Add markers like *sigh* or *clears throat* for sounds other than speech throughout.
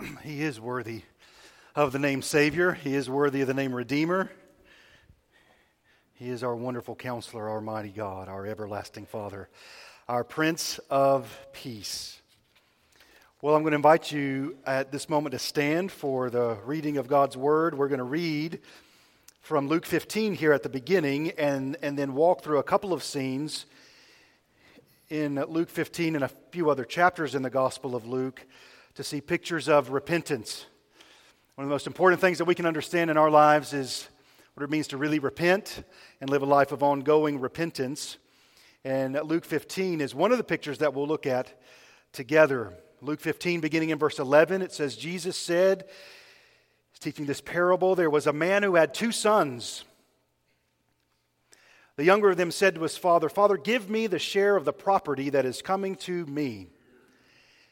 *clears throat* He is worthy of the name Savior. He is worthy of the name Redeemer. He is our wonderful counselor, our mighty God, our everlasting Father, our Prince of Peace. Well, I'm going to invite you at this moment to stand for the reading of God's Word. We're going to read from Luke 15 here at the beginning and, and then walk through a couple of scenes in Luke 15 and a few other chapters in the Gospel of Luke to see pictures of repentance. One of the most important things that we can understand in our lives is what it means to really repent and live a life of ongoing repentance. And Luke 15 is one of the pictures that we'll look at together. Luke 15, beginning in verse 11, it says, Jesus said, He's teaching this parable, there was a man who had two sons. The younger of them said to his father, Father, give me the share of the property that is coming to me.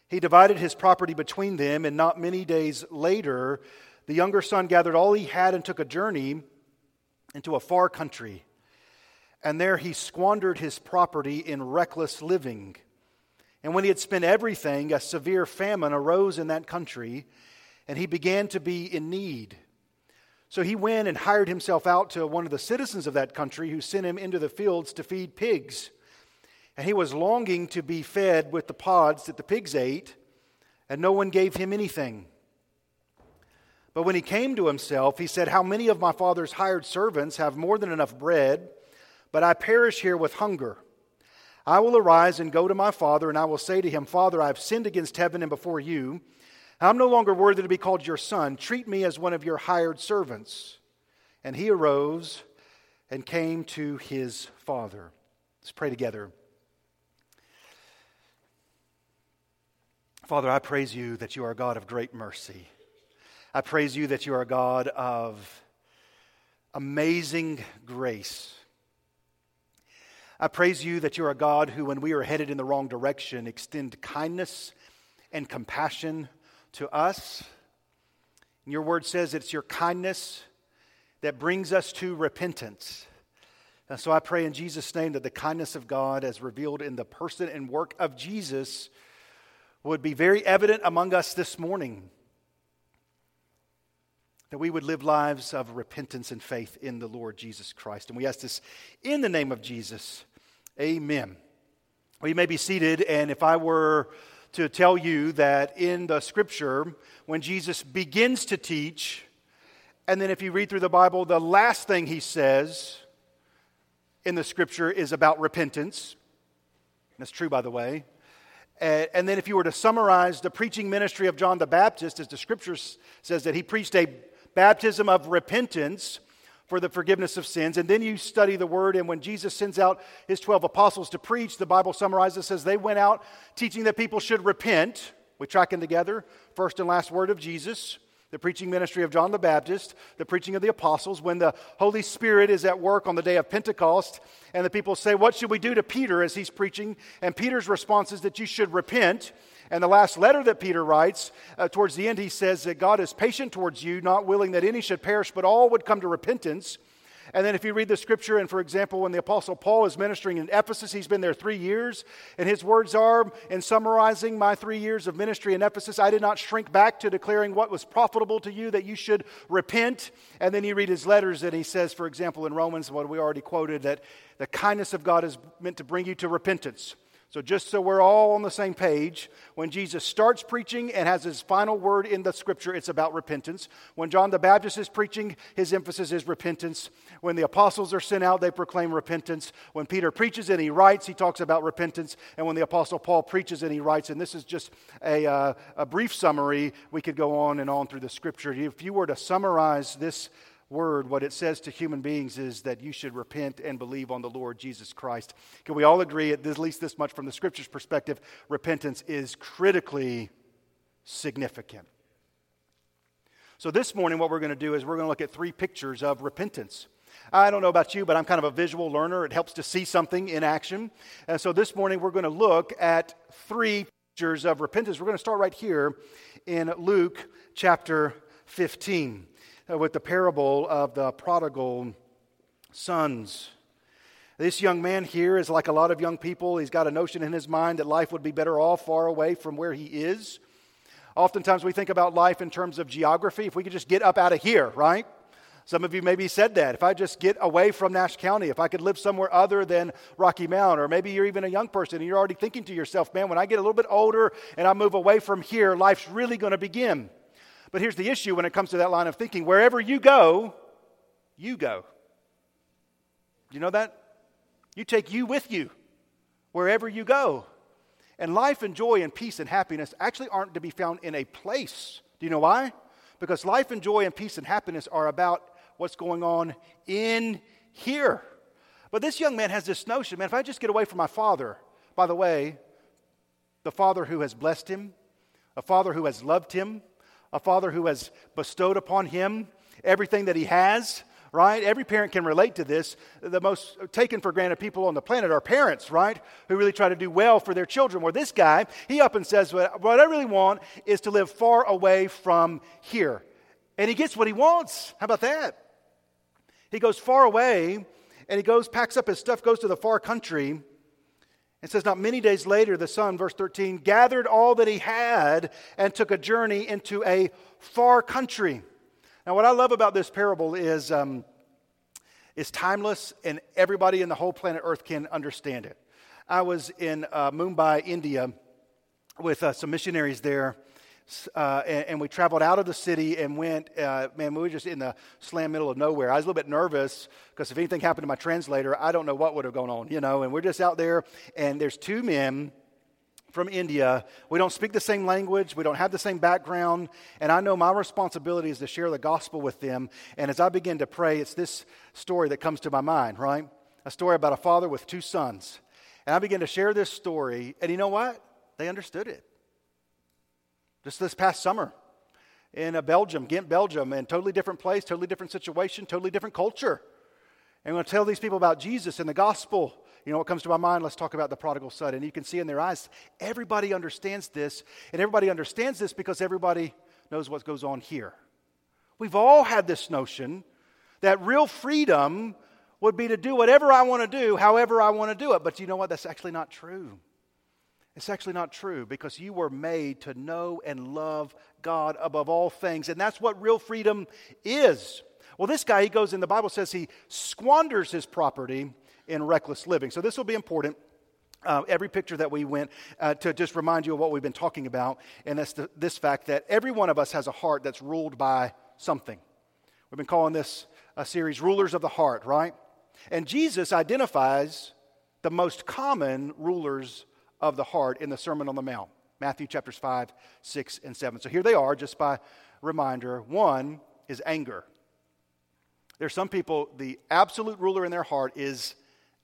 He divided his property between them, and not many days later, the younger son gathered all he had and took a journey into a far country. And there he squandered his property in reckless living. And when he had spent everything, a severe famine arose in that country, and he began to be in need. So he went and hired himself out to one of the citizens of that country, who sent him into the fields to feed pigs. And he was longing to be fed with the pods that the pigs ate, and no one gave him anything. But when he came to himself, he said, How many of my father's hired servants have more than enough bread, but I perish here with hunger? I will arise and go to my father, and I will say to him, Father, I have sinned against heaven and before you. I'm no longer worthy to be called your son. Treat me as one of your hired servants. And he arose and came to his father. Let's pray together. Father, I praise you that you are a God of great mercy. I praise you that you are a God of amazing grace. I praise you that you're a God who, when we are headed in the wrong direction, extend kindness and compassion to us. And your word says it's your kindness that brings us to repentance. And so I pray in Jesus' name that the kindness of God, as revealed in the person and work of Jesus, would be very evident among us this morning that we would live lives of repentance and faith in the Lord Jesus Christ. And we ask this in the name of Jesus. Amen. Well, you may be seated, and if I were to tell you that in the scripture, when Jesus begins to teach, and then if you read through the Bible, the last thing he says in the scripture is about repentance. That's true, by the way. And then, if you were to summarize the preaching ministry of John the Baptist, as the scripture says that he preached a baptism of repentance for the forgiveness of sins. And then you study the word, and when Jesus sends out his 12 apostles to preach, the Bible summarizes says they went out teaching that people should repent. We track them together, first and last word of Jesus the preaching ministry of John the Baptist, the preaching of the apostles, when the Holy Spirit is at work on the day of Pentecost, and the people say, What should we do to Peter as he's preaching? And Peter's response is that you should repent. And the last letter that Peter writes, uh, towards the end, he says that God is patient towards you, not willing that any should perish, but all would come to repentance. And then, if you read the scripture, and for example, when the Apostle Paul is ministering in Ephesus, he's been there three years, and his words are in summarizing my three years of ministry in Ephesus, I did not shrink back to declaring what was profitable to you, that you should repent. And then you read his letters, and he says, for example, in Romans, what we already quoted, that the kindness of God is meant to bring you to repentance. So, just so we're all on the same page, when Jesus starts preaching and has his final word in the scripture, it's about repentance. When John the Baptist is preaching, his emphasis is repentance. When the apostles are sent out, they proclaim repentance. When Peter preaches and he writes, he talks about repentance. And when the apostle Paul preaches and he writes, and this is just a, uh, a brief summary, we could go on and on through the scripture. If you were to summarize this word, what it says to human beings is that you should repent and believe on the Lord Jesus Christ. Can we all agree, at least this much from the scripture's perspective, repentance is critically significant? So, this morning, what we're going to do is we're going to look at three pictures of repentance. I don't know about you, but I'm kind of a visual learner. It helps to see something in action. And so, this morning, we're going to look at three pictures of repentance. We're going to start right here in Luke chapter 15. Uh, with the parable of the prodigal sons. This young man here is like a lot of young people. He's got a notion in his mind that life would be better off far away from where he is. Oftentimes we think about life in terms of geography. If we could just get up out of here, right? Some of you maybe said that. If I just get away from Nash County, if I could live somewhere other than Rocky Mount, or maybe you're even a young person and you're already thinking to yourself, man, when I get a little bit older and I move away from here, life's really going to begin. But here's the issue when it comes to that line of thinking wherever you go, you go. You know that? You take you with you wherever you go. And life and joy and peace and happiness actually aren't to be found in a place. Do you know why? Because life and joy and peace and happiness are about what's going on in here. But this young man has this notion man, if I just get away from my father, by the way, the father who has blessed him, a father who has loved him, a father who has bestowed upon him everything that he has, right? Every parent can relate to this. The most taken for granted people on the planet are parents, right? Who really try to do well for their children. Where this guy, he up and says, What I really want is to live far away from here. And he gets what he wants. How about that? He goes far away and he goes, packs up his stuff, goes to the far country. It says, Not many days later, the son, verse 13, gathered all that he had and took a journey into a far country. Now, what I love about this parable is um, it's timeless and everybody in the whole planet Earth can understand it. I was in uh, Mumbai, India, with uh, some missionaries there uh, and, and, we traveled out of the city and went, uh, man, we were just in the slam middle of nowhere. I was a little bit nervous because if anything happened to my translator, I don't know what would have gone on, you know. And we're just out there, and there's two men from India. We don't speak the same language, we don't have the same background, and I know my responsibility is to share the gospel with them. And as I begin to pray, it's this story that comes to my mind, right? A story about a father with two sons. And I begin to share this story, and you know what? They understood it. Just this past summer in uh, Belgium, Ghent, Belgium, and totally different place, totally different situation, totally different culture. And going to tell these people about Jesus and the gospel. You know what comes to my mind? Let's talk about the prodigal son. And you can see in their eyes, everybody understands this. And everybody understands this because everybody knows what goes on here. We've all had this notion that real freedom would be to do whatever I want to do, however I want to do it. But you know what? That's actually not true. It's actually not true because you were made to know and love God above all things. And that's what real freedom is. Well, this guy, he goes in, the Bible says he squanders his property in reckless living. So this will be important. Uh, every picture that we went uh, to just remind you of what we've been talking about, and that's the, this fact that every one of us has a heart that's ruled by something. We've been calling this a series Rulers of the Heart, right? And Jesus identifies the most common rulers of the heart in the Sermon on the Mount Matthew chapters 5, 6, and 7. So here they are, just by reminder. One is anger. There's some people, the absolute ruler in their heart is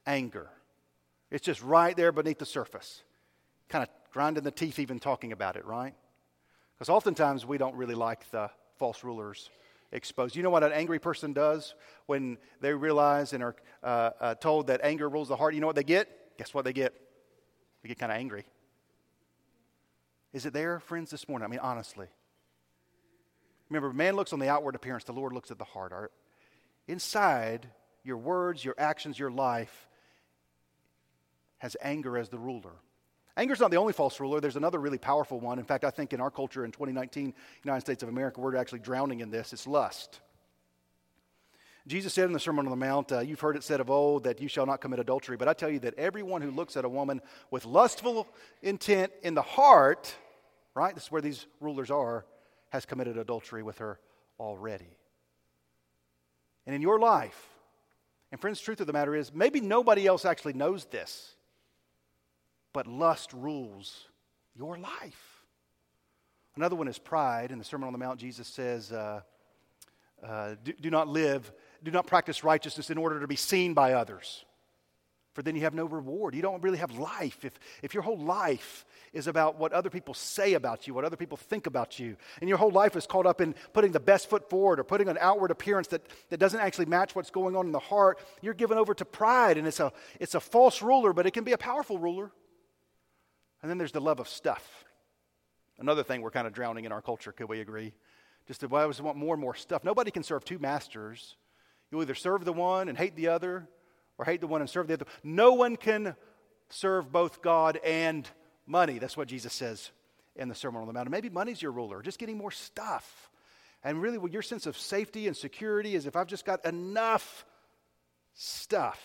anger. It's just right there beneath the surface, kind of grinding the teeth even talking about it, right? Because oftentimes we don't really like the false rulers exposed. You know what an angry person does when they realize and are uh, uh, told that anger rules the heart? You know what they get? Guess what they get? We get kind of angry. Is it there, friends, this morning? I mean, honestly. Remember, man looks on the outward appearance, the Lord looks at the heart. Our, inside, your words, your actions, your life has anger as the ruler. Anger is not the only false ruler. There's another really powerful one. In fact, I think in our culture in 2019, United States of America, we're actually drowning in this. It's lust. Jesus said in the Sermon on the Mount, uh, You've heard it said of old that you shall not commit adultery. But I tell you that everyone who looks at a woman with lustful intent in the heart, right, this is where these rulers are, has committed adultery with her already. And in your life, and friends, truth of the matter is, maybe nobody else actually knows this, but lust rules your life. Another one is pride. In the Sermon on the Mount, Jesus says, uh, uh, do, do, not live do not practice righteousness in order to be seen by others. For then you have no reward. You don't really have life. If, if your whole life is about what other people say about you, what other people think about you, and your whole life is caught up in putting the best foot forward or putting an outward appearance that, that doesn't actually match what's going on in the heart, you're given over to pride. And it's a, it's a false ruler, but it can be a powerful ruler. And then there's the love of stuff. Another thing we're kind of drowning in our culture, could we agree? Just to, well, I always want more and more stuff. Nobody can serve two masters. You'll either serve the one and hate the other, or hate the one and serve the other. No one can serve both God and money. That's what Jesus says in the Sermon on the Mount. Maybe money's your ruler, just getting more stuff. And really, well, your sense of safety and security is if I've just got enough stuff.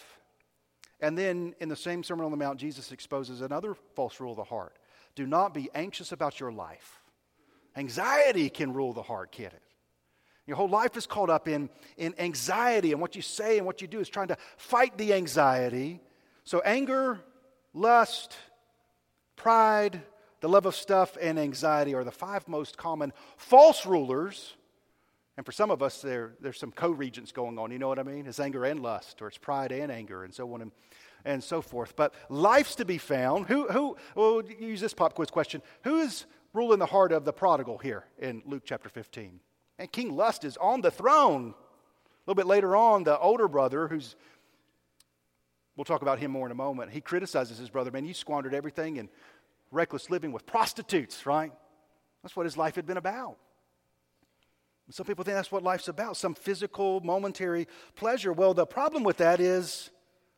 And then in the same Sermon on the Mount, Jesus exposes another false rule of the heart do not be anxious about your life. Anxiety can rule the heart, can it? Your whole life is caught up in, in anxiety, and what you say and what you do is trying to fight the anxiety. So, anger, lust, pride, the love of stuff, and anxiety are the five most common false rulers. And for some of us, there, there's some co regents going on. You know what I mean? It's anger and lust, or it's pride and anger, and so on and, and so forth. But life's to be found. Who, who, we'll use this pop quiz question. Who is ruling the heart of the prodigal here in Luke chapter 15? And King Lust is on the throne. A little bit later on, the older brother, who's, we'll talk about him more in a moment, he criticizes his brother, man, you squandered everything in reckless living with prostitutes, right? That's what his life had been about. Some people think that's what life's about, some physical, momentary pleasure. Well, the problem with that is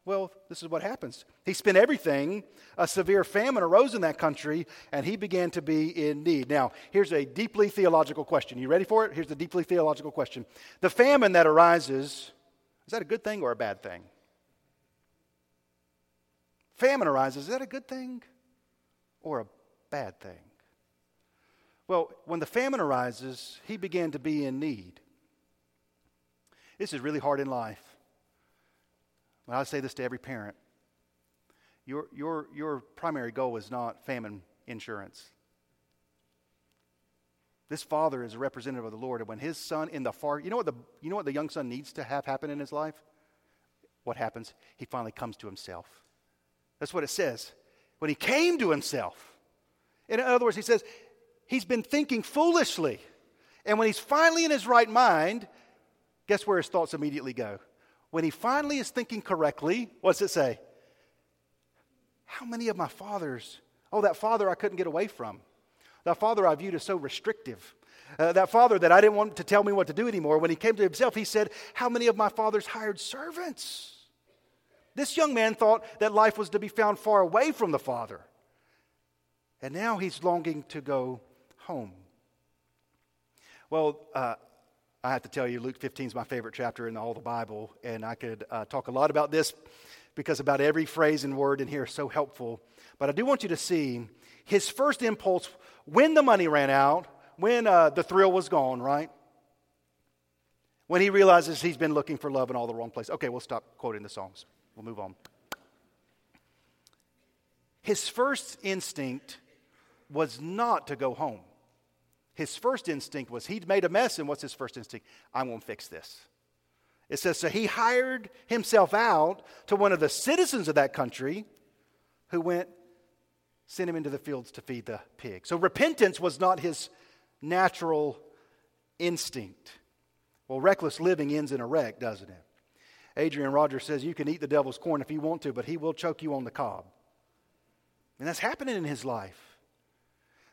well, this is what happens. He spent everything. A severe famine arose in that country, and he began to be in need. Now, here's a deeply theological question. You ready for it? Here's the deeply theological question. The famine that arises, is that a good thing or a bad thing? Famine arises, is that a good thing or a bad thing? Well, when the famine arises, he began to be in need. This is really hard in life. Well, I say this to every parent. Your, your, your primary goal is not famine insurance. This father is a representative of the Lord, and when his son in the far, you know what the, you know what the young son needs to have happen in his life? What happens? He finally comes to himself. That's what it says. When he came to himself. In other words, he says, he's been thinking foolishly. And when he's finally in his right mind, guess where his thoughts immediately go? When he finally is thinking correctly, what's it say? How many of my fathers, oh, that father I couldn't get away from, that father I viewed as so restrictive, uh, that father that I didn't want to tell me what to do anymore, when he came to himself, he said, How many of my father's hired servants? This young man thought that life was to be found far away from the father. And now he's longing to go home. Well, uh, I have to tell you, Luke 15 is my favorite chapter in all the Bible, and I could uh, talk a lot about this because about every phrase and word in here is so helpful. But I do want you to see his first impulse when the money ran out, when uh, the thrill was gone, right? When he realizes he's been looking for love in all the wrong place. Okay, we'll stop quoting the songs. We'll move on. His first instinct was not to go home. His first instinct was he'd made a mess, and what's his first instinct? I'm going to fix this. It says, so he hired himself out to one of the citizens of that country who went, sent him into the fields to feed the pig. So repentance was not his natural instinct. Well, reckless living ends in a wreck, doesn't it? Adrian Rogers says you can eat the devil's corn if you want to, but he will choke you on the cob. And that's happening in his life.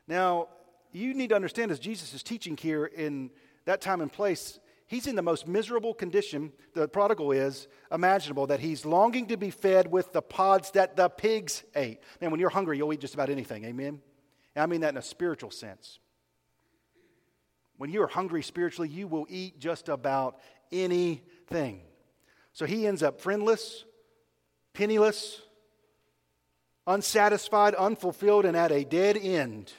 Now, you need to understand as Jesus is teaching here in that time and place, he's in the most miserable condition, the prodigal is, imaginable, that he's longing to be fed with the pods that the pigs ate. Man, when you're hungry, you'll eat just about anything, amen? And I mean that in a spiritual sense. When you're hungry spiritually, you will eat just about anything. So he ends up friendless, penniless, unsatisfied, unfulfilled, and at a dead end.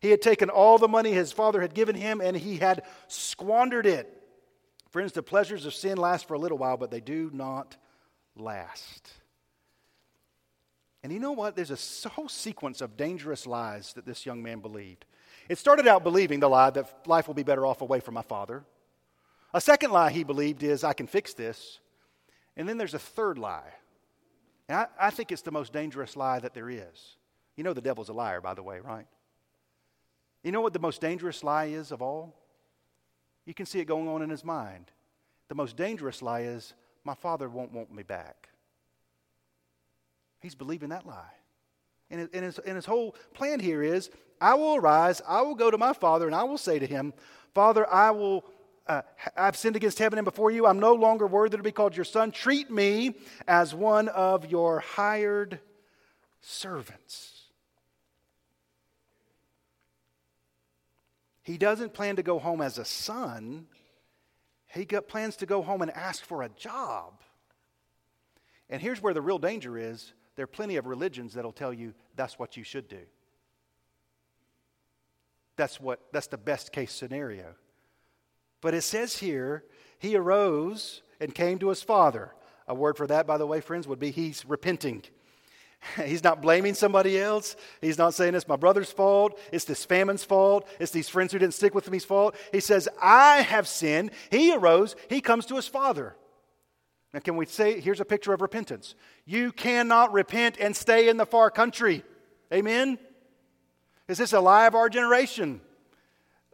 He had taken all the money his father had given him and he had squandered it. Friends, the pleasures of sin last for a little while, but they do not last. And you know what? There's a whole sequence of dangerous lies that this young man believed. It started out believing the lie that life will be better off away from my father. A second lie he believed is, I can fix this. And then there's a third lie. And I, I think it's the most dangerous lie that there is. You know the devil's a liar, by the way, right? You know what the most dangerous lie is of all? You can see it going on in his mind. The most dangerous lie is, my father won't want me back. He's believing that lie. And his, and his whole plan here is, I will arise, I will go to my father, and I will say to him, Father, I will uh, I've sinned against heaven and before you. I'm no longer worthy to be called your son. Treat me as one of your hired servants. He doesn't plan to go home as a son, he plans to go home and ask for a job. And here's where the real danger is there are plenty of religions that'll tell you that's what you should do. That's, what, that's the best case scenario. But it says here, he arose and came to his father. A word for that, by the way, friends, would be he's repenting. *laughs* He's not blaming somebody else. He's not saying it's my brother's fault. It's this famine's fault. It's these friends who didn't stick with me's fault. He says, I have sinned. He arose. He comes to his father. Now, can we say, here's a picture of repentance. You cannot repent and stay in the far country. Amen? Is this a lie of our generation?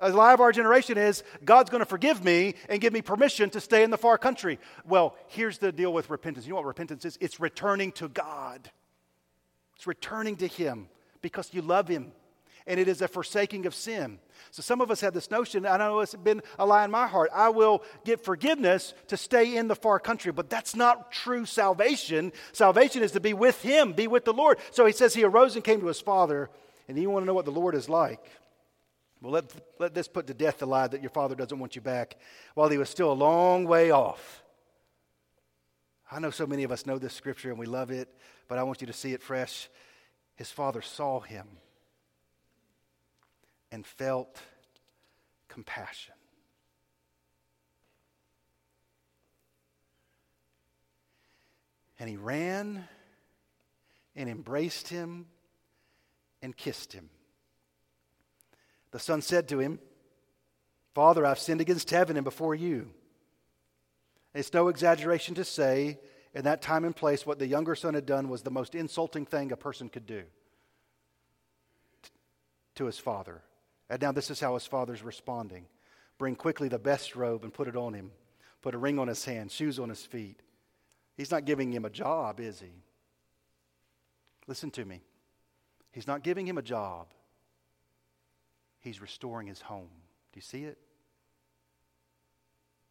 A lie of our generation is God's going to forgive me and give me permission to stay in the far country. Well, here's the deal with repentance. You know what repentance is? It's returning to God. It's returning to Him because you love Him. And it is a forsaking of sin. So some of us have this notion, I know it's been a lie in my heart. I will get forgiveness to stay in the far country, but that's not true salvation. Salvation is to be with Him, be with the Lord. So he says he arose and came to his father, and you want to know what the Lord is like. Well, let, let this put to death the lie that your father doesn't want you back while he was still a long way off. I know so many of us know this scripture and we love it, but I want you to see it fresh. His father saw him and felt compassion. And he ran and embraced him and kissed him. The son said to him, Father, I've sinned against heaven and before you. It's no exaggeration to say, in that time and place, what the younger son had done was the most insulting thing a person could do to his father. And now, this is how his father's responding Bring quickly the best robe and put it on him, put a ring on his hand, shoes on his feet. He's not giving him a job, is he? Listen to me. He's not giving him a job, he's restoring his home. Do you see it?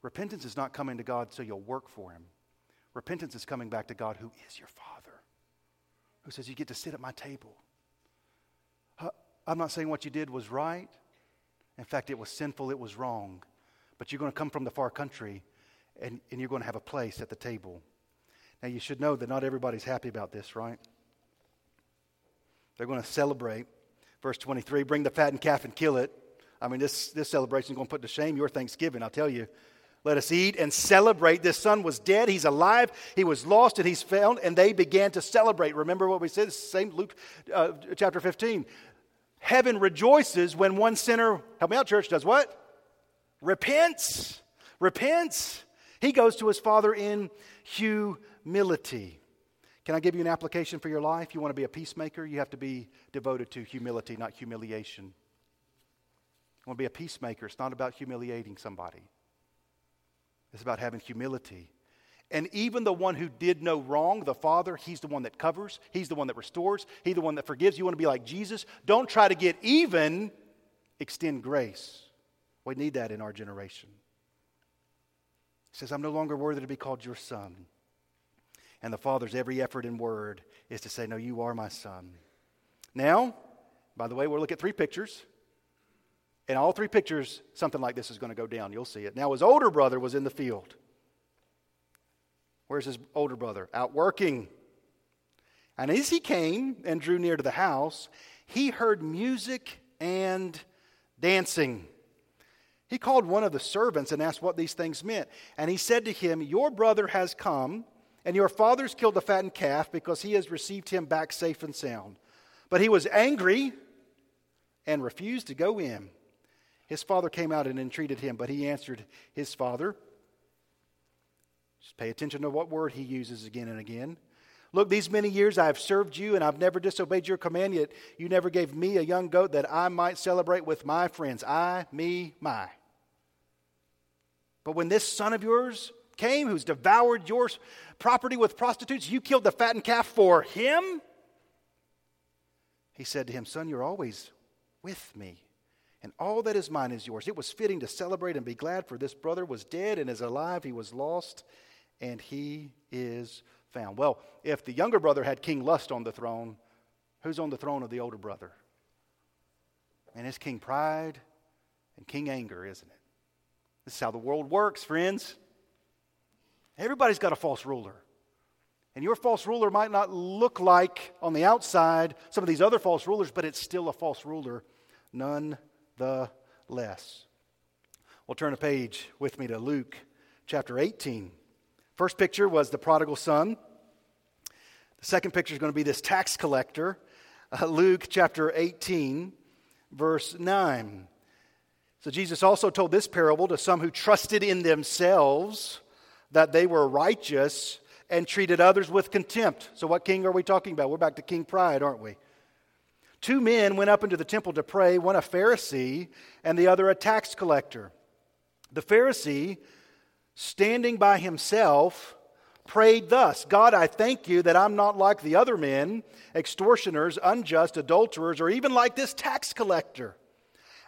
Repentance is not coming to God so you'll work for Him. Repentance is coming back to God who is your Father, who says, You get to sit at my table. I'm not saying what you did was right. In fact, it was sinful, it was wrong. But you're going to come from the far country and, and you're going to have a place at the table. Now, you should know that not everybody's happy about this, right? They're going to celebrate. Verse 23 bring the fattened calf and kill it. I mean, this, this celebration is going to put to shame your Thanksgiving, I'll tell you. Let us eat and celebrate. This son was dead. He's alive. He was lost and he's found. And they began to celebrate. Remember what we said? Same Luke uh, chapter 15. Heaven rejoices when one sinner, help me out, church, does what? Repents. Repents. He goes to his father in humility. Can I give you an application for your life? You want to be a peacemaker? You have to be devoted to humility, not humiliation. You want to be a peacemaker? It's not about humiliating somebody. It's about having humility. And even the one who did no wrong, the Father, He's the one that covers, He's the one that restores, He's the one that forgives. You want to be like Jesus? Don't try to get even, extend grace. We need that in our generation. He says, I'm no longer worthy to be called your son. And the Father's every effort and word is to say, No, you are my son. Now, by the way, we'll look at three pictures. In all three pictures, something like this is going to go down. You'll see it. Now, his older brother was in the field. Where's his older brother? Out working. And as he came and drew near to the house, he heard music and dancing. He called one of the servants and asked what these things meant. And he said to him, Your brother has come, and your father's killed the fattened calf because he has received him back safe and sound. But he was angry and refused to go in. His father came out and entreated him, but he answered his father. Just pay attention to what word he uses again and again. Look, these many years I have served you, and I've never disobeyed your command, yet you never gave me a young goat that I might celebrate with my friends. I, me, my. But when this son of yours came, who's devoured your property with prostitutes, you killed the fattened calf for him? He said to him, Son, you're always with me and all that is mine is yours. It was fitting to celebrate and be glad, for this brother was dead and is alive. He was lost, and he is found. Well, if the younger brother had King Lust on the throne, who's on the throne of the older brother? And it's King Pride and king anger, isn't it? This is how the world works, friends. Everybody's got a false ruler. And your false ruler might not look like on the outside some of these other false rulers, but it's still a false ruler nonetheless. Well, turn a page with me to Luke chapter 18. First picture was the prodigal son. The second picture is going to be this tax collector. Uh, Luke chapter 18, verse 9. So Jesus also told this parable to some who trusted in themselves that they were righteous and treated others with contempt. So, what king are we talking about? We're back to King Pride, aren't we? Two men went up into the temple to pray, one a Pharisee and the other a tax collector. The Pharisee, standing by himself, prayed thus God, I thank you that I'm not like the other men, extortioners, unjust, adulterers, or even like this tax collector.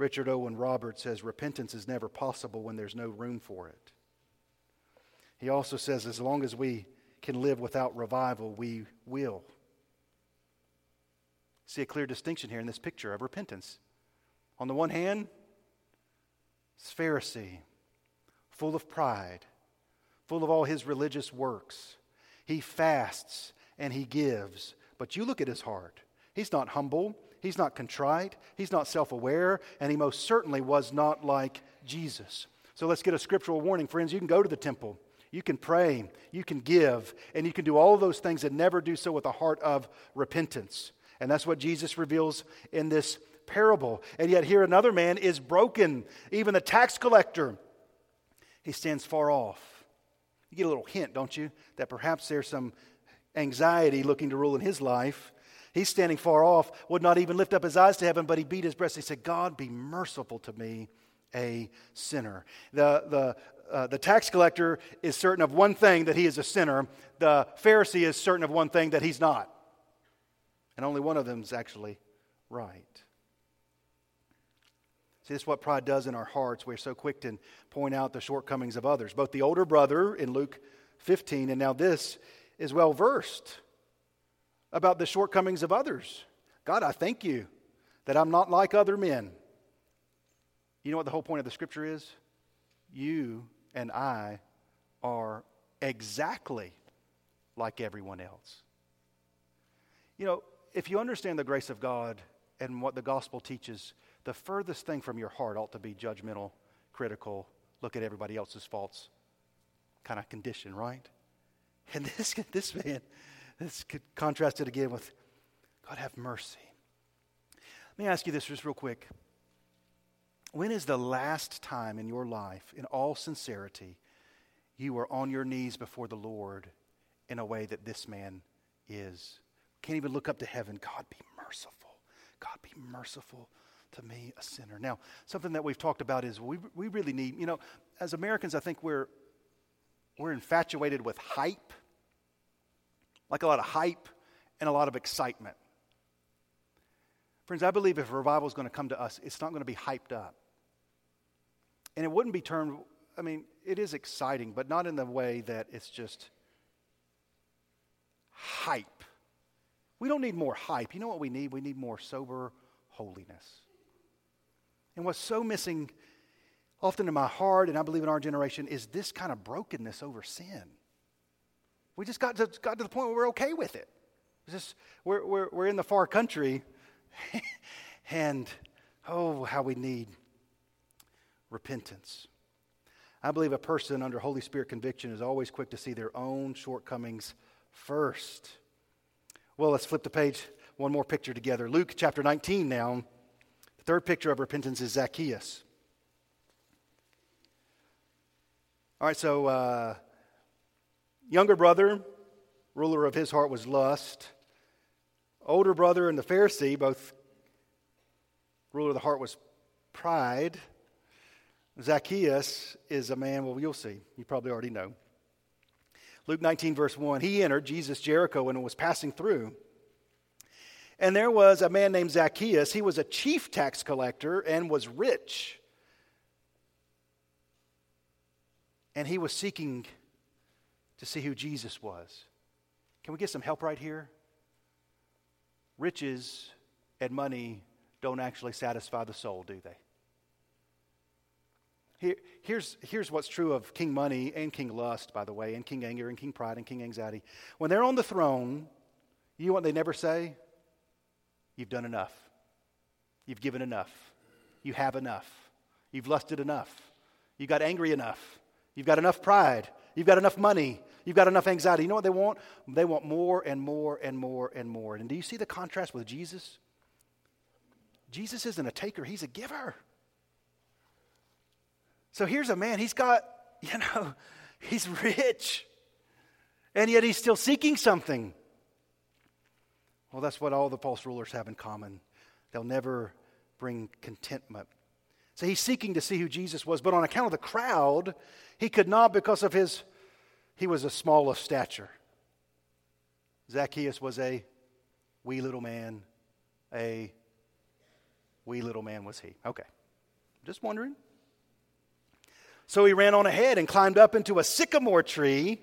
Richard Owen Roberts says repentance is never possible when there's no room for it. He also says as long as we can live without revival, we will. See a clear distinction here in this picture of repentance. On the one hand, it's Pharisee, full of pride, full of all his religious works. He fasts and he gives. But you look at his heart. He's not humble. He's not contrite, he's not self aware, and he most certainly was not like Jesus. So let's get a scriptural warning. Friends, you can go to the temple, you can pray, you can give, and you can do all those things and never do so with a heart of repentance. And that's what Jesus reveals in this parable. And yet, here another man is broken, even the tax collector. He stands far off. You get a little hint, don't you, that perhaps there's some anxiety looking to rule in his life. He's standing far off, would not even lift up his eyes to heaven, but he beat his breast. He said, God, be merciful to me, a sinner. The, the, uh, the tax collector is certain of one thing that he is a sinner, the Pharisee is certain of one thing that he's not. And only one of them is actually right. See, this is what pride does in our hearts. We're so quick to point out the shortcomings of others. Both the older brother in Luke 15 and now this is well versed about the shortcomings of others. God, I thank you that I'm not like other men. You know what the whole point of the scripture is? You and I are exactly like everyone else. You know, if you understand the grace of God and what the gospel teaches, the furthest thing from your heart ought to be judgmental, critical, look at everybody else's faults kind of condition, right? *laughs* And this, this man, Let's contrast it again with God have mercy. Let me ask you this just real quick. When is the last time in your life, in all sincerity, you were on your knees before the Lord in a way that this man is? Can't even look up to heaven. God, be merciful. God, be merciful to me, a sinner. Now, something that we've talked about is we, we really need, you know, as Americans, I think we're, we're infatuated with hype like a lot of hype and a lot of excitement. Friends, I believe if revival is going to come to us, it's not going to be hyped up. And it wouldn't be termed, I mean, it is exciting, but not in the way that it's just hype. We don't need more hype. You know what we need? We need more sober holiness. And what's so missing often in my heart, and I believe in our generation, is this kind of brokenness over sin. We just got to, got to the point where we're okay with it. Just, we're, we're, we're in the far country, *laughs* and oh, how we need repentance. I believe a person under Holy Spirit conviction is always quick to see their own shortcomings first. Well, let's flip the page, one more picture together. Luke chapter 19 now. The third picture of repentance is Zacchaeus. All right, so uh, Younger brother, ruler of his heart was lust. Older brother and the Pharisee, both ruler of the heart was pride. Zacchaeus is a man, well, you'll see. You probably already know. Luke 19, verse 1 He entered Jesus' Jericho and was passing through. And there was a man named Zacchaeus. He was a chief tax collector and was rich. And he was seeking to see who Jesus was. Can we get some help right here? Riches and money don't actually satisfy the soul, do they? Here, here's, here's what's true of King Money and King Lust, by the way, and King Anger and King Pride and King Anxiety. When they're on the throne, you know what they never say? You've done enough. You've given enough. You have enough. You've lusted enough. You got angry enough. You've got enough pride. You've got enough money. You've got enough anxiety. You know what they want? They want more and more and more and more. And do you see the contrast with Jesus? Jesus isn't a taker, he's a giver. So here's a man, he's got, *laughs* you know, he's rich, and yet he's still seeking something. Well, that's what all the false rulers have in common. They'll never bring contentment. So he's seeking to see who Jesus was, but on account of the crowd, he could not because of his, he was a small of stature. Zacchaeus was a wee little man. A wee little man was he. Okay. Just wondering. So he ran on ahead and climbed up into a sycamore tree.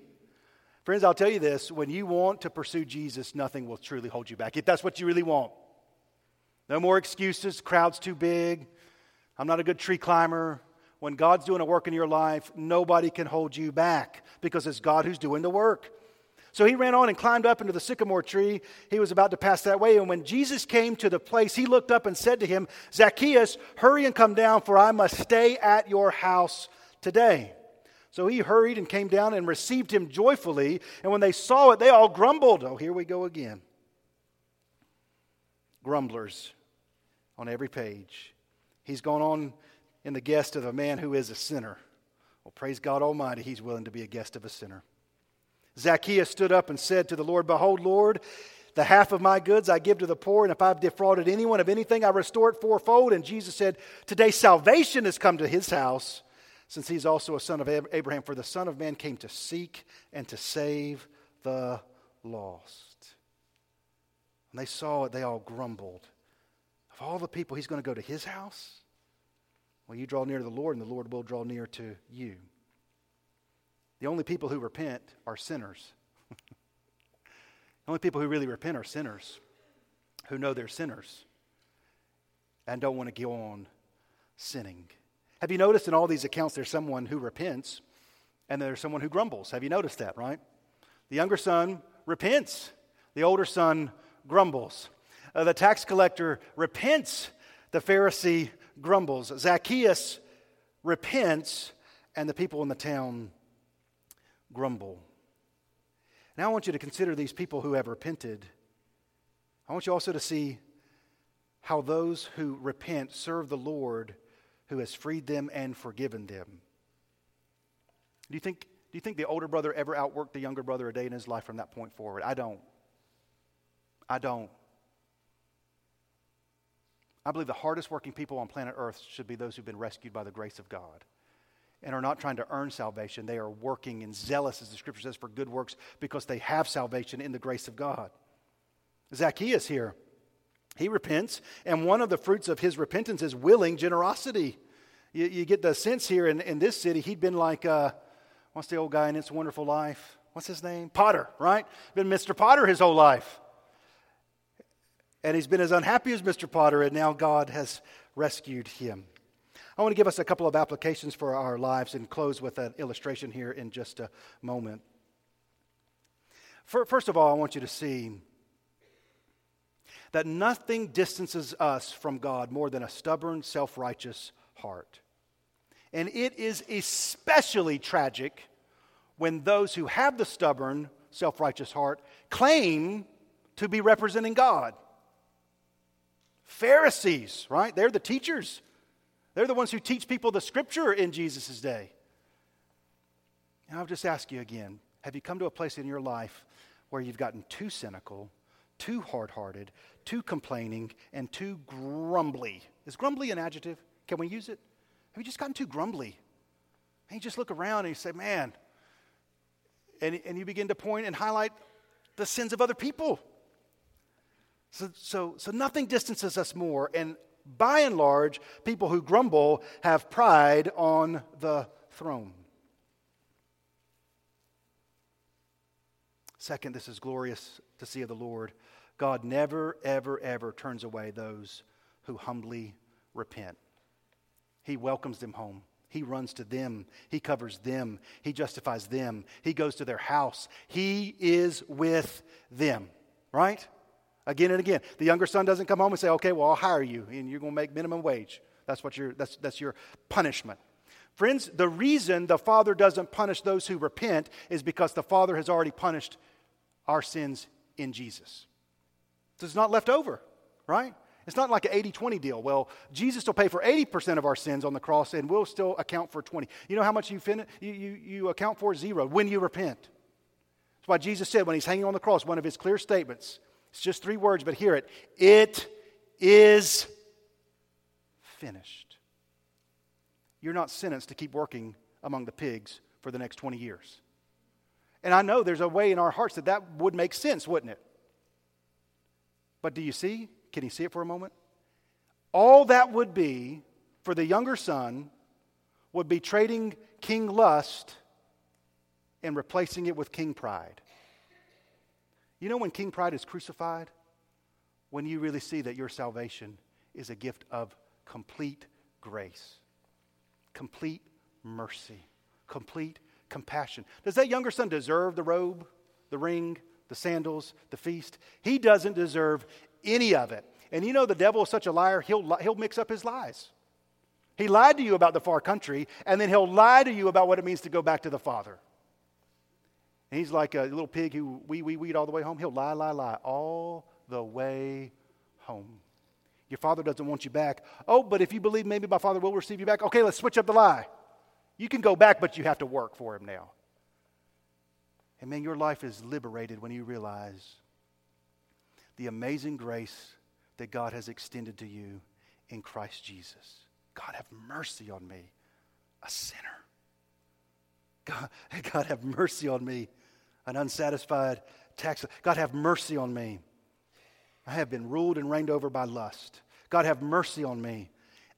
Friends, I'll tell you this when you want to pursue Jesus, nothing will truly hold you back. If that's what you really want, no more excuses, crowd's too big, I'm not a good tree climber. When God's doing a work in your life, nobody can hold you back because it's God who's doing the work. So he ran on and climbed up into the sycamore tree. He was about to pass that way. And when Jesus came to the place, he looked up and said to him, Zacchaeus, hurry and come down, for I must stay at your house today. So he hurried and came down and received him joyfully. And when they saw it, they all grumbled. Oh, here we go again. Grumblers on every page. He's gone on in the guest of a man who is a sinner. Well, praise God Almighty, he's willing to be a guest of a sinner. Zacchaeus stood up and said to the Lord, Behold, Lord, the half of my goods I give to the poor, and if I've defrauded anyone of anything, I restore it fourfold. And Jesus said, Today salvation has come to his house since he's also a son of Abraham, for the Son of Man came to seek and to save the lost. When they saw it, they all grumbled. Of all the people, he's going to go to his house? Well, you draw near to the Lord, and the Lord will draw near to you. The only people who repent are sinners. *laughs* the only people who really repent are sinners who know they're sinners and don't want to go on sinning. Have you noticed in all these accounts there's someone who repents and there's someone who grumbles? Have you noticed that, right? The younger son repents, the older son grumbles. Uh, the tax collector repents, the Pharisee grumbles. Zacchaeus repents, and the people in the town grumble. Now I want you to consider these people who have repented. I want you also to see how those who repent serve the Lord who has freed them and forgiven them. Do you think, do you think the older brother ever outworked the younger brother a day in his life from that point forward? I don't. I don't. I believe the hardest working people on planet Earth should be those who've been rescued by the grace of God and are not trying to earn salvation. They are working and zealous, as the scripture says, for good works because they have salvation in the grace of God. Zacchaeus here he repents, and one of the fruits of his repentance is willing generosity. You, you get the sense here in, in this city, he'd been like, uh, what's the old guy in It's Wonderful Life? What's his name? Potter, right? Been Mr. Potter his whole life. And he's been as unhappy as Mr. Potter, and now God has rescued him. I want to give us a couple of applications for our lives and close with an illustration here in just a moment. First of all, I want you to see that nothing distances us from God more than a stubborn, self righteous heart. And it is especially tragic when those who have the stubborn, self righteous heart claim to be representing God. Pharisees, right? They're the teachers. They're the ones who teach people the scripture in Jesus' day. And I'll just ask you again have you come to a place in your life where you've gotten too cynical, too hard hearted, too complaining, and too grumbly. Is grumbly an adjective? Can we use it? Have you just gotten too grumbly? And you just look around and you say, man, and, and you begin to point and highlight the sins of other people. So, so, so nothing distances us more. And by and large, people who grumble have pride on the throne. Second, this is glorious to see of the Lord. God never, ever, ever turns away those who humbly repent. He welcomes them home. He runs to them. He covers them. He justifies them. He goes to their house. He is with them, right? Again and again. The younger son doesn't come home and say, okay, well, I'll hire you and you're going to make minimum wage. That's, what your, that's, that's your punishment. Friends, the reason the Father doesn't punish those who repent is because the Father has already punished our sins in Jesus. So it's not left over, right? It's not like an 80 20 deal. Well, Jesus will pay for 80% of our sins on the cross and we'll still account for 20. You know how much you, fin- you, you, you account for? Zero when you repent. That's why Jesus said when he's hanging on the cross, one of his clear statements, it's just three words, but hear it it is finished. You're not sentenced to keep working among the pigs for the next 20 years. And I know there's a way in our hearts that that would make sense, wouldn't it? But do you see? Can you see it for a moment? All that would be for the younger son would be trading king lust and replacing it with king pride. You know when king pride is crucified? When you really see that your salvation is a gift of complete grace, complete mercy, complete compassion. Does that younger son deserve the robe, the ring, the sandals, the feast? He doesn't deserve any of it. And you know, the devil is such a liar, he'll, he'll mix up his lies. He lied to you about the far country, and then he'll lie to you about what it means to go back to the Father. And he's like a little pig who wee, wee, weed all the way home. He'll lie, lie, lie all the way home. Your father doesn't want you back. Oh, but if you believe maybe my father will receive you back, okay, let's switch up the lie. You can go back, but you have to work for him now. And man, your life is liberated when you realize the amazing grace that God has extended to you in Christ Jesus. God, have mercy on me, a sinner. God, *laughs* God have mercy on me, an unsatisfied tax. God, have mercy on me. I have been ruled and reigned over by lust. God, have mercy on me.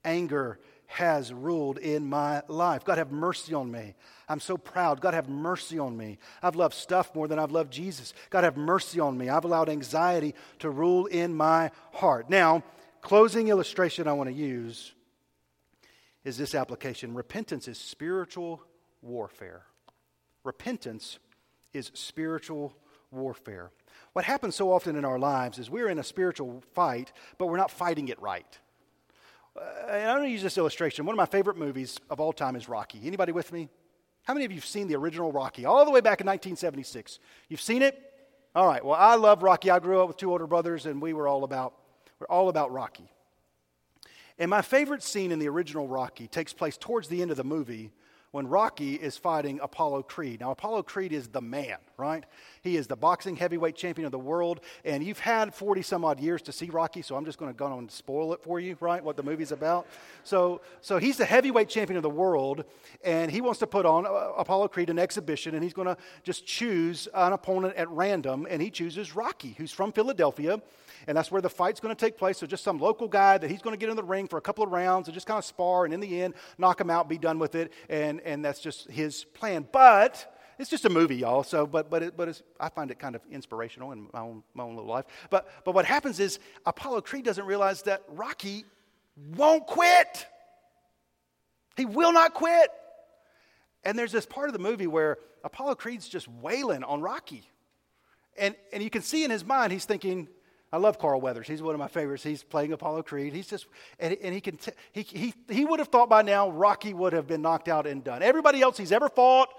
Anger has ruled in my life. God, have mercy on me. I'm so proud. God, have mercy on me. I've loved stuff more than I've loved Jesus. God, have mercy on me. I've allowed anxiety to rule in my heart. Now, closing illustration I want to use is this application repentance is spiritual warfare. Repentance is spiritual warfare. What happens so often in our lives is we're in a spiritual fight, but we're not fighting it right. Uh, and I'm going to use this illustration. One of my favorite movies of all time is Rocky. Anybody with me? How many of you have seen the original Rocky all the way back in 1976? You've seen it? All right. Well, I love Rocky. I grew up with two older brothers, and we were all about we're all about Rocky. And my favorite scene in the original Rocky takes place towards the end of the movie when Rocky is fighting Apollo Creed. Now, Apollo Creed is the man, right? He is the boxing heavyweight champion of the world, and you've had 40 some odd years to see Rocky, so I'm just going to go on and spoil it for you, right? What the movie's about. So, so he's the heavyweight champion of the world, and he wants to put on uh, Apollo Creed an exhibition, and he's going to just choose an opponent at random, and he chooses Rocky, who's from Philadelphia and that's where the fight's going to take place. So just some local guy that he's going to get in the ring for a couple of rounds and just kind of spar, and in the end, knock him out, be done with it, and and that's just his plan. But it's just a movie, y'all. So, but but it, but I find it kind of inspirational in my own my own little life. But but what happens is Apollo Creed doesn't realize that Rocky won't quit. He will not quit. And there's this part of the movie where Apollo Creed's just wailing on Rocky. And, and you can see in his mind, he's thinking, I love Carl Weathers. He's one of my favorites. He's playing Apollo Creed. He's just, and, and he can, t- he, he, he would have thought by now Rocky would have been knocked out and done. Everybody else he's ever fought,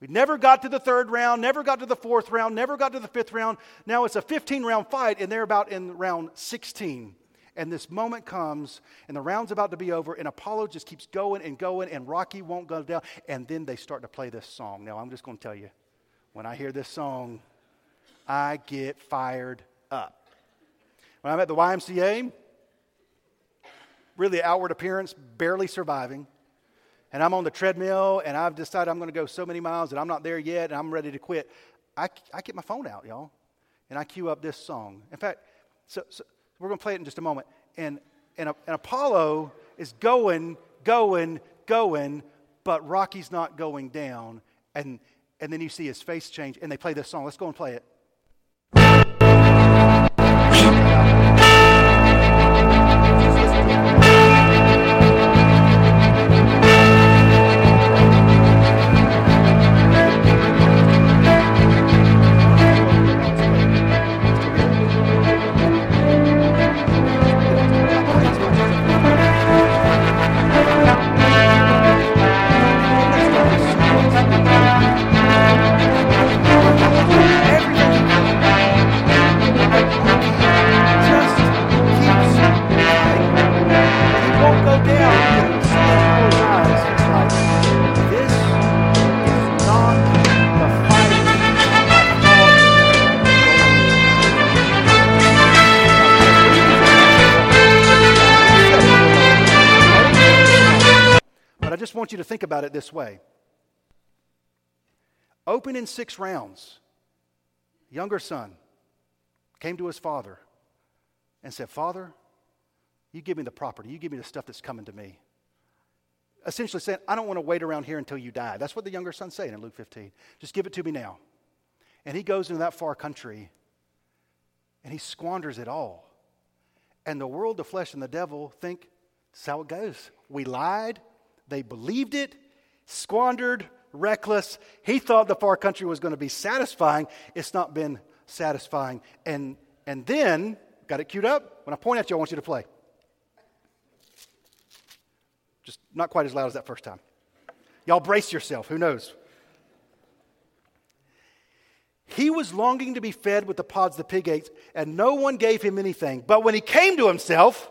we never got to the third round, never got to the fourth round, never got to the fifth round. Now it's a 15 round fight, and they're about in round 16. And this moment comes, and the round's about to be over, and Apollo just keeps going and going, and Rocky won't go down. And then they start to play this song. Now, I'm just going to tell you, when I hear this song, I get fired up. When I'm at the YMCA, really outward appearance, barely surviving. And I'm on the treadmill and I've decided I'm going to go so many miles and I'm not there yet and I'm ready to quit. I, I get my phone out, y'all, and I cue up this song. In fact, so, so we're going to play it in just a moment. And, and, and Apollo is going, going, going, but Rocky's not going down. And, and then you see his face change, and they play this song. Let's go and play it. This way open in six rounds, younger son came to his father and said, Father, you give me the property, you give me the stuff that's coming to me. Essentially saying, I don't want to wait around here until you die. That's what the younger son's saying in Luke 15. Just give it to me now. And he goes into that far country and he squanders it all. And the world, the flesh, and the devil think that's how it goes. We lied, they believed it, squandered, reckless. He thought the far country was going to be satisfying. It's not been satisfying. And, and then, got it queued up? When I point at you, I want you to play. Just not quite as loud as that first time. Y'all brace yourself. Who knows? He was longing to be fed with the pods the pig ate, and no one gave him anything. But when he came to himself,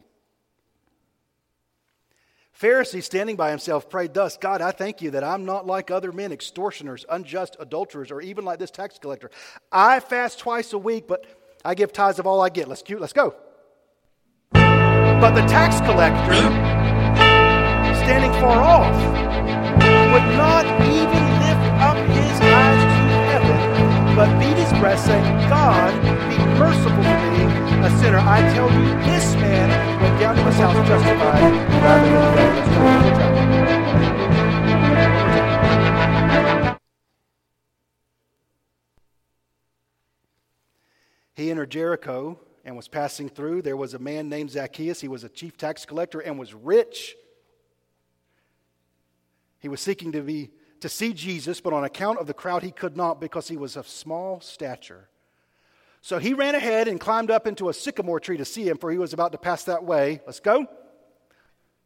Pharisee, standing by himself, prayed thus God, I thank you that I'm not like other men, extortioners, unjust, adulterers, or even like this tax collector. I fast twice a week, but I give tithes of all I get. Let's, let's go. But the tax collector, standing far off, would not even lift up his eyes to heaven, but beat his breast, saying, God, be merciful to me, a sinner. I tell you, this man went down to his house justified rather than He entered Jericho and was passing through. There was a man named Zacchaeus. He was a chief tax collector and was rich. He was seeking to be to see Jesus, but on account of the crowd he could not because he was of small stature. So he ran ahead and climbed up into a sycamore tree to see him, for he was about to pass that way. Let's go.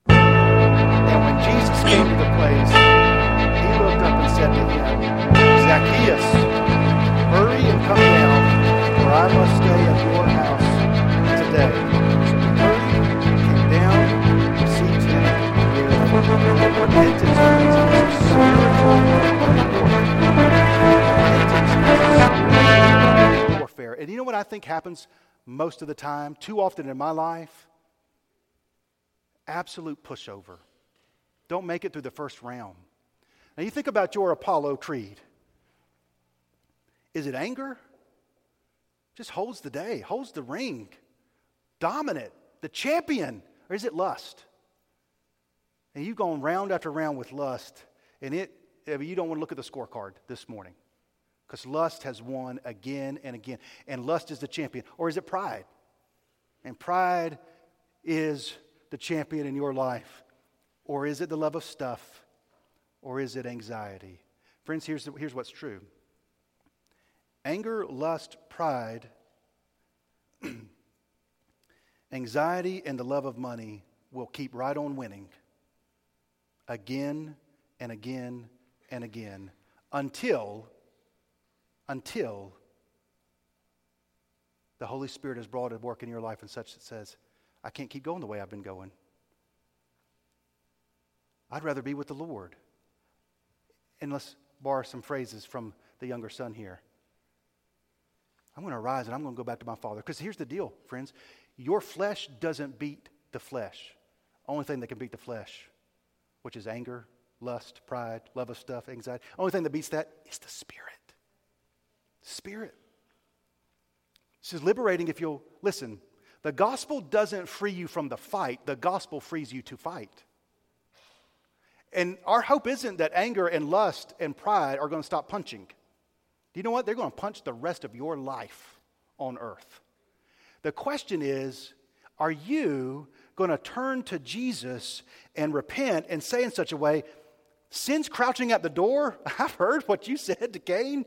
And when Jesus came to the place, he looked up and said to him, Zacchaeus, hurry and come down, for I must stay at your house today. So he hurried, came down, received him with repentance, And you know what I think happens most of the time, too often in my life? Absolute pushover. Don't make it through the first round. Now, you think about your Apollo creed. Is it anger? Just holds the day, holds the ring, dominant, the champion, or is it lust? And you've gone round after round with lust, and it, you don't want to look at the scorecard this morning. Because lust has won again and again. And lust is the champion. Or is it pride? And pride is the champion in your life. Or is it the love of stuff? Or is it anxiety? Friends, here's, here's what's true anger, lust, pride, *clears throat* anxiety, and the love of money will keep right on winning again and again and again until until the Holy Spirit has brought a work in your life and such that says, I can't keep going the way I've been going. I'd rather be with the Lord. And let's borrow some phrases from the younger son here. I'm going to rise and I'm going to go back to my father. Because here's the deal, friends your flesh doesn't beat the flesh. Only thing that can beat the flesh, which is anger, lust, pride, love of stuff, anxiety. Only thing that beats that is the Spirit. Spirit. This is liberating if you'll listen. The gospel doesn't free you from the fight, the gospel frees you to fight. And our hope isn't that anger and lust and pride are going to stop punching. Do you know what? They're going to punch the rest of your life on earth. The question is are you going to turn to Jesus and repent and say in such a way, Sin's crouching at the door? *laughs* I've heard what you said to Cain.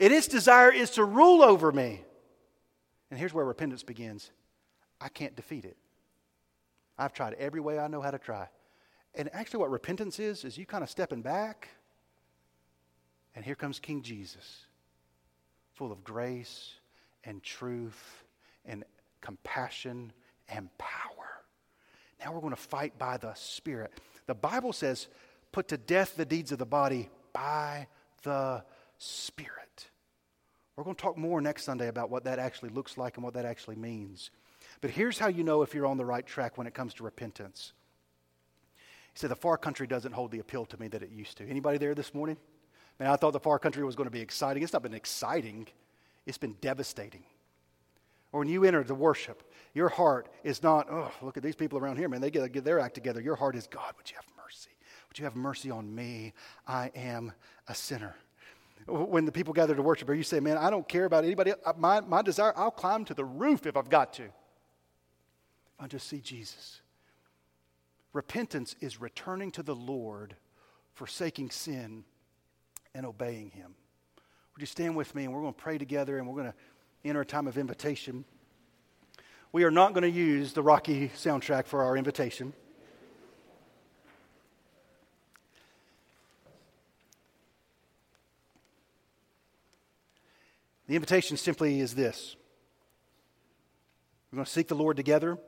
And its desire is to rule over me. And here's where repentance begins I can't defeat it. I've tried every way I know how to try. And actually, what repentance is, is you kind of stepping back, and here comes King Jesus, full of grace and truth and compassion and power. Now we're going to fight by the Spirit. The Bible says, put to death the deeds of the body by the Spirit. We're going to talk more next Sunday about what that actually looks like and what that actually means. But here's how you know if you're on the right track when it comes to repentance. He said, The far country doesn't hold the appeal to me that it used to. Anybody there this morning? Man, I thought the far country was going to be exciting. It's not been exciting, it's been devastating. Or when you enter the worship, your heart is not, oh, look at these people around here, man. They get, get their act together. Your heart is, God, would you have mercy? Would you have mercy on me? I am a sinner when the people gather to worship, or you say, Man, I don't care about anybody. Uh, my, my desire, I'll climb to the roof if I've got to. I just see Jesus. Repentance is returning to the Lord, forsaking sin, and obeying Him. Would you stand with me and we're going to pray together and we're going to enter a time of invitation. We are not going to use the Rocky soundtrack for our invitation. The invitation simply is this we're going to seek the Lord together.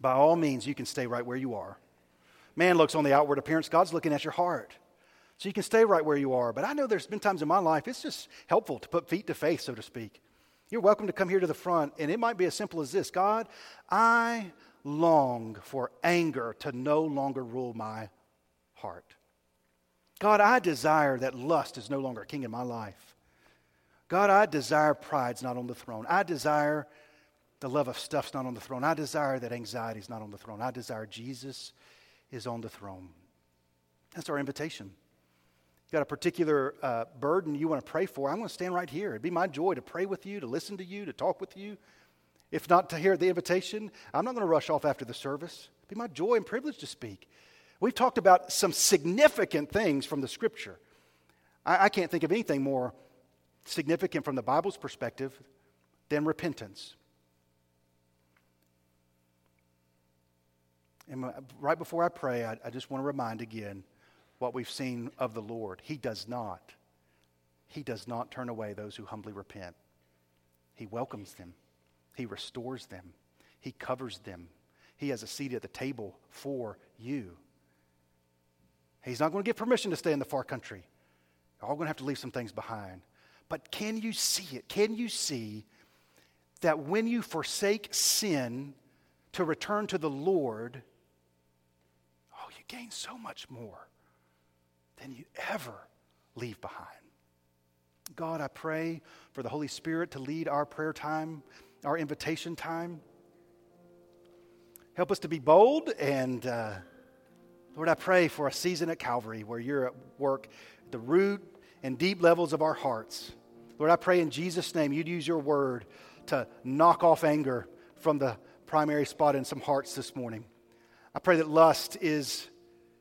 By all means, you can stay right where you are. Man looks on the outward appearance, God's looking at your heart. So you can stay right where you are. But I know there's been times in my life it's just helpful to put feet to faith, so to speak. You're welcome to come here to the front, and it might be as simple as this God, I long for anger to no longer rule my heart. God, I desire that lust is no longer king in my life. God, I desire pride's not on the throne. I desire the love of stuff's not on the throne. I desire that anxiety's not on the throne. I desire Jesus is on the throne. That's our invitation. You got a particular uh, burden you want to pray for, I'm going to stand right here. It'd be my joy to pray with you, to listen to you, to talk with you. If not to hear the invitation, I'm not going to rush off after the service. It'd be my joy and privilege to speak. We've talked about some significant things from the scripture. I, I can't think of anything more significant from the Bible's perspective than repentance. And right before I pray, I, I just want to remind again what we've seen of the Lord. He does not, He does not turn away those who humbly repent. He welcomes them, He restores them, He covers them. He has a seat at the table for you. He's not going to give permission to stay in the far country. You're all going to have to leave some things behind. But can you see it? Can you see that when you forsake sin to return to the Lord, oh, you gain so much more than you ever leave behind? God, I pray for the Holy Spirit to lead our prayer time, our invitation time. Help us to be bold and, uh, Lord, I pray for a season at Calvary where you're at work, the root and deep levels of our hearts. Lord, I pray in Jesus' name you'd use your word to knock off anger from the primary spot in some hearts this morning. I pray that lust is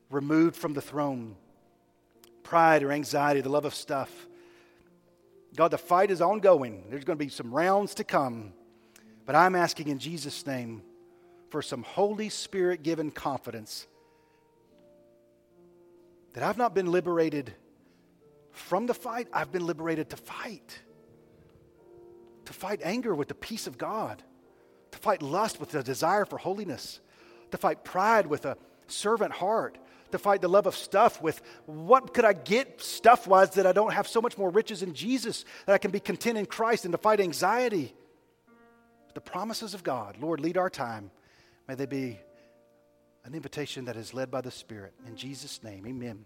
removed from the throne. pride or anxiety, the love of stuff. God, the fight is ongoing. There's going to be some rounds to come. But I'm asking in Jesus' name for some Holy Spirit given confidence that I've not been liberated from the fight, I've been liberated to fight. To fight anger with the peace of God, to fight lust with a desire for holiness, to fight pride with a servant heart, to fight the love of stuff with what could I get stuff wise that I don't have so much more riches in Jesus that I can be content in Christ and to fight anxiety. The promises of God, Lord, lead our time. May they be an invitation that is led by the Spirit. In Jesus' name, amen.